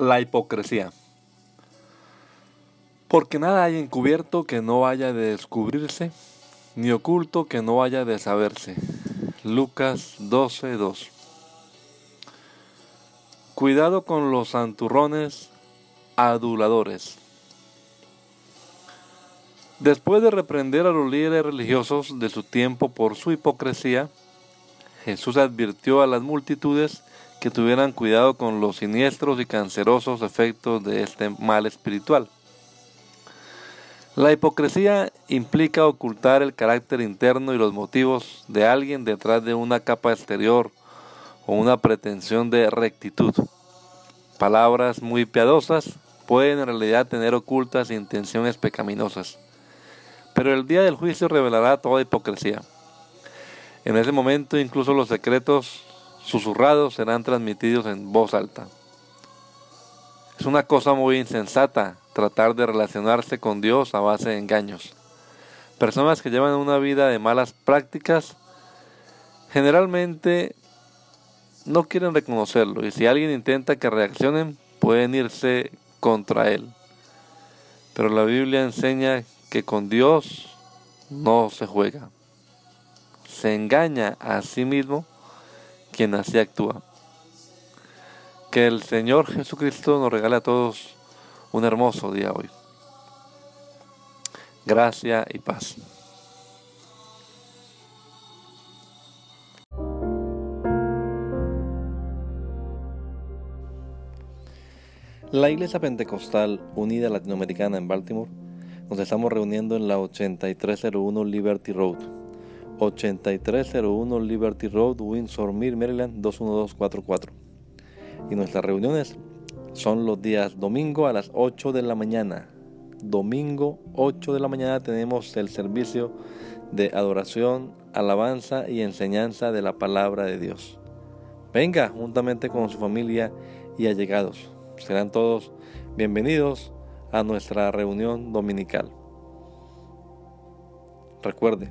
La hipocresía. Porque nada hay encubierto que no haya de descubrirse, ni oculto que no haya de saberse. Lucas 12:2. Cuidado con los santurrones aduladores. Después de reprender a los líderes religiosos de su tiempo por su hipocresía, Jesús advirtió a las multitudes que tuvieran cuidado con los siniestros y cancerosos efectos de este mal espiritual. La hipocresía implica ocultar el carácter interno y los motivos de alguien detrás de una capa exterior o una pretensión de rectitud. Palabras muy piadosas pueden en realidad tener ocultas intenciones pecaminosas, pero el día del juicio revelará toda hipocresía. En ese momento incluso los secretos susurrados serán transmitidos en voz alta. Es una cosa muy insensata tratar de relacionarse con Dios a base de engaños. Personas que llevan una vida de malas prácticas generalmente no quieren reconocerlo y si alguien intenta que reaccionen pueden irse contra él. Pero la Biblia enseña que con Dios no se juega. Se engaña a sí mismo quien así actúa. Que el Señor Jesucristo nos regale a todos un hermoso día hoy. Gracia y paz. La Iglesia Pentecostal Unida Latinoamericana en Baltimore nos estamos reuniendo en la 8301 Liberty Road 8301 Liberty Road, Windsor Mill, Maryland 21244. Y nuestras reuniones son los días domingo a las 8 de la mañana. Domingo 8 de la mañana tenemos el servicio de adoración, alabanza y enseñanza de la palabra de Dios. Venga juntamente con su familia y allegados. Serán todos bienvenidos a nuestra reunión dominical. Recuerde,